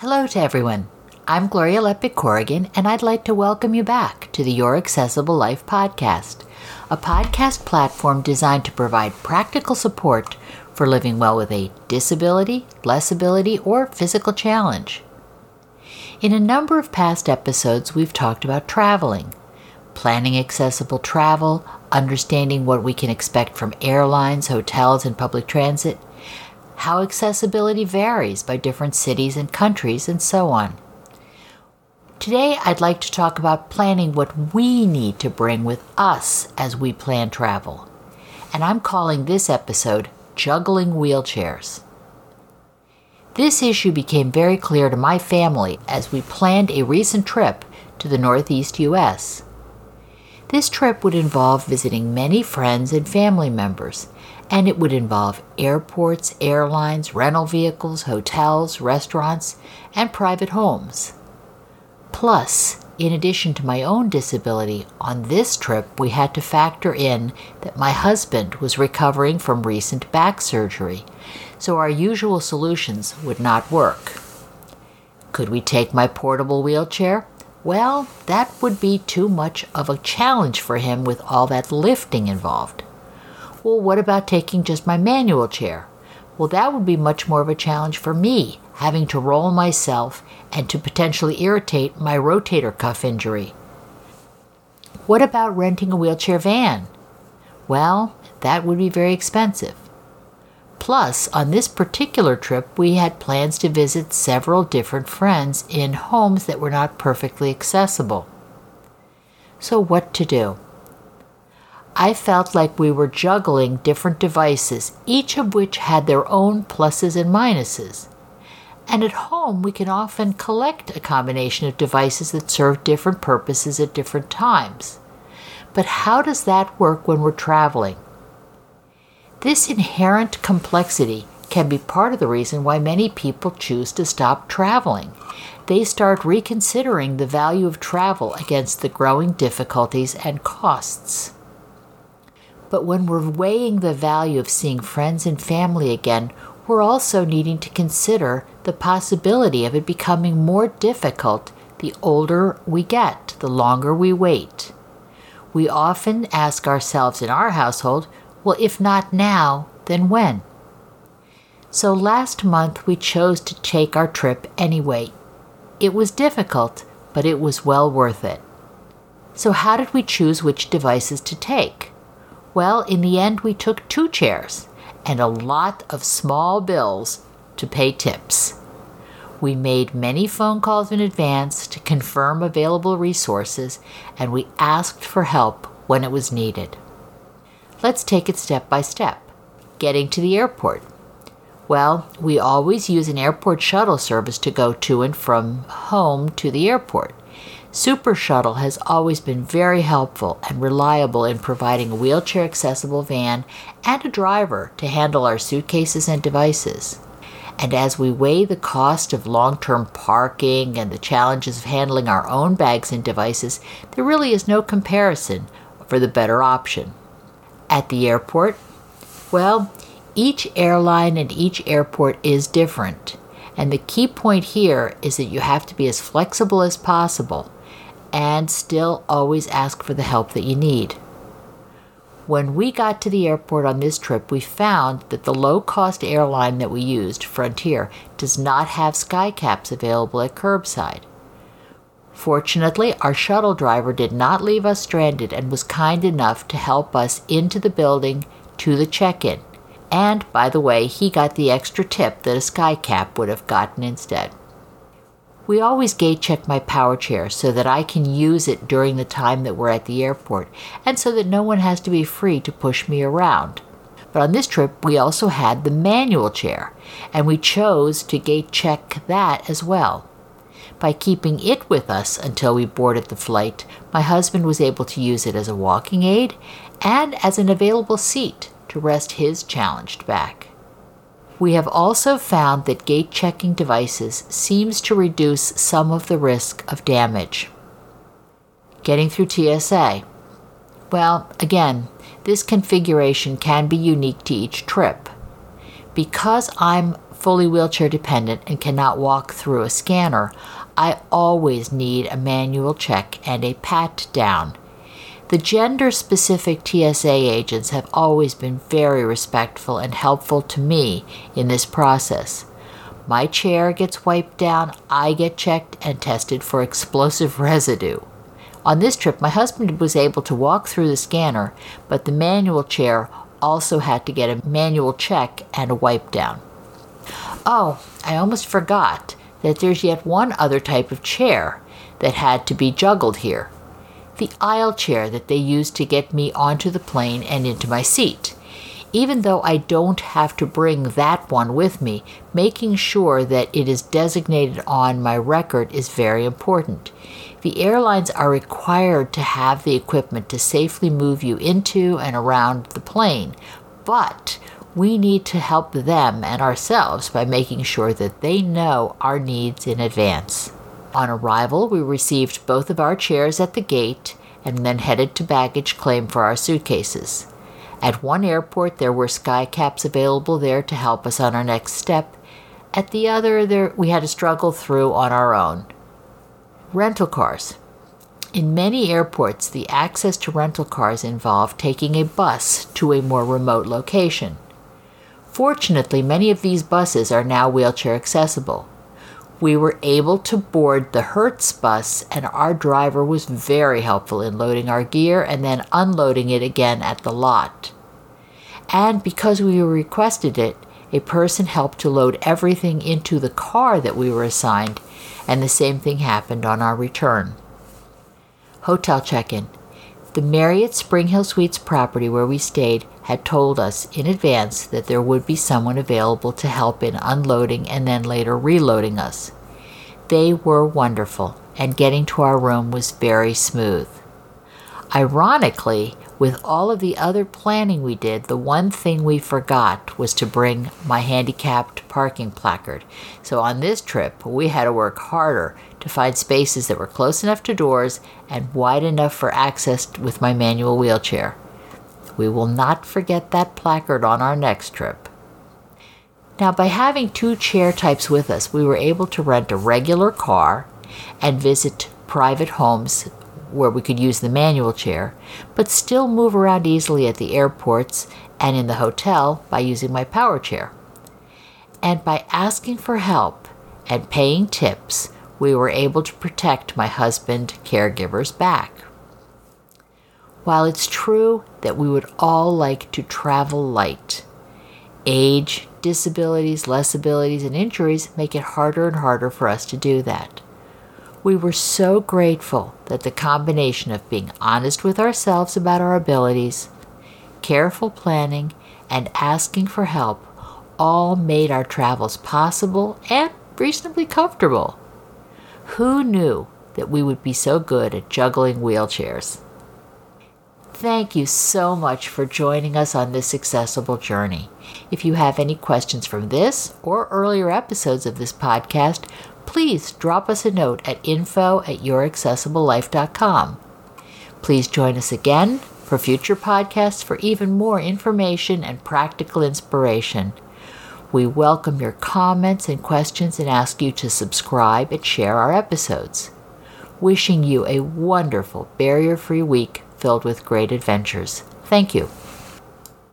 Hello to everyone. I'm Gloria Lepik Corrigan, and I'd like to welcome you back to the Your Accessible Life podcast, a podcast platform designed to provide practical support for living well with a disability, less ability, or physical challenge. In a number of past episodes, we've talked about traveling, planning accessible travel, understanding what we can expect from airlines, hotels, and public transit, how accessibility varies by different cities and countries, and so on. Today, I'd like to talk about planning what we need to bring with us as we plan travel. And I'm calling this episode Juggling Wheelchairs. This issue became very clear to my family as we planned a recent trip to the Northeast U.S. This trip would involve visiting many friends and family members, and it would involve airports, airlines, rental vehicles, hotels, restaurants, and private homes. Plus, in addition to my own disability, on this trip we had to factor in that my husband was recovering from recent back surgery, so our usual solutions would not work. Could we take my portable wheelchair? Well, that would be too much of a challenge for him with all that lifting involved. Well, what about taking just my manual chair? Well, that would be much more of a challenge for me, having to roll myself and to potentially irritate my rotator cuff injury. What about renting a wheelchair van? Well, that would be very expensive. Plus, on this particular trip, we had plans to visit several different friends in homes that were not perfectly accessible. So, what to do? I felt like we were juggling different devices, each of which had their own pluses and minuses. And at home, we can often collect a combination of devices that serve different purposes at different times. But how does that work when we're traveling? This inherent complexity can be part of the reason why many people choose to stop traveling. They start reconsidering the value of travel against the growing difficulties and costs. But when we're weighing the value of seeing friends and family again, we're also needing to consider the possibility of it becoming more difficult the older we get, the longer we wait. We often ask ourselves in our household, well, if not now, then when? So last month we chose to take our trip anyway. It was difficult, but it was well worth it. So, how did we choose which devices to take? Well, in the end, we took two chairs and a lot of small bills to pay tips. We made many phone calls in advance to confirm available resources, and we asked for help when it was needed. Let's take it step by step. Getting to the airport. Well, we always use an airport shuttle service to go to and from home to the airport. Super Shuttle has always been very helpful and reliable in providing a wheelchair accessible van and a driver to handle our suitcases and devices. And as we weigh the cost of long term parking and the challenges of handling our own bags and devices, there really is no comparison for the better option. At the airport, well, each airline and each airport is different. And the key point here is that you have to be as flexible as possible and still always ask for the help that you need. When we got to the airport on this trip, we found that the low cost airline that we used, Frontier, does not have skycaps available at curbside. Fortunately, our shuttle driver did not leave us stranded and was kind enough to help us into the building to the check in. And, by the way, he got the extra tip that a skycap would have gotten instead. We always gate check my power chair so that I can use it during the time that we're at the airport and so that no one has to be free to push me around. But on this trip, we also had the manual chair, and we chose to gate check that as well. By keeping it with us until we boarded the flight, my husband was able to use it as a walking aid and as an available seat to rest his challenged back. We have also found that gate checking devices seems to reduce some of the risk of damage. Getting through TSA. Well, again, this configuration can be unique to each trip. Because I'm fully wheelchair dependent and cannot walk through a scanner, I always need a manual check and a pat down. The gender specific TSA agents have always been very respectful and helpful to me in this process. My chair gets wiped down, I get checked and tested for explosive residue. On this trip, my husband was able to walk through the scanner, but the manual chair also had to get a manual check and a wipe down. Oh, I almost forgot that there's yet one other type of chair that had to be juggled here the aisle chair that they used to get me onto the plane and into my seat. Even though I don't have to bring that one with me, making sure that it is designated on my record is very important. The airlines are required to have the equipment to safely move you into and around the plane, but we need to help them and ourselves by making sure that they know our needs in advance. On arrival, we received both of our chairs at the gate and then headed to baggage claim for our suitcases. At one airport, there were skycaps available there to help us on our next step. At the other, there, we had to struggle through on our own. Rental cars. In many airports, the access to rental cars involved taking a bus to a more remote location. Fortunately, many of these buses are now wheelchair accessible. We were able to board the Hertz bus, and our driver was very helpful in loading our gear and then unloading it again at the lot. And because we requested it, a person helped to load everything into the car that we were assigned, and the same thing happened on our return. Hotel check in. The Marriott Spring Hill Suites property where we stayed had told us in advance that there would be someone available to help in unloading and then later reloading us. They were wonderful, and getting to our room was very smooth. Ironically, with all of the other planning we did, the one thing we forgot was to bring my handicapped parking placard. So on this trip, we had to work harder to find spaces that were close enough to doors and wide enough for access with my manual wheelchair. We will not forget that placard on our next trip. Now, by having two chair types with us, we were able to rent a regular car and visit private homes where we could use the manual chair, but still move around easily at the airports and in the hotel by using my power chair. And by asking for help and paying tips, we were able to protect my husband caregiver's back. While it's true that we would all like to travel light, age, disabilities, less abilities, and injuries make it harder and harder for us to do that. We were so grateful that the combination of being honest with ourselves about our abilities, careful planning, and asking for help all made our travels possible and reasonably comfortable. Who knew that we would be so good at juggling wheelchairs? Thank you so much for joining us on this accessible journey. If you have any questions from this or earlier episodes of this podcast, please drop us a note at info at youraccessiblelife.com. Please join us again for future podcasts for even more information and practical inspiration. We welcome your comments and questions and ask you to subscribe and share our episodes. Wishing you a wonderful barrier free week filled with great adventures. Thank you.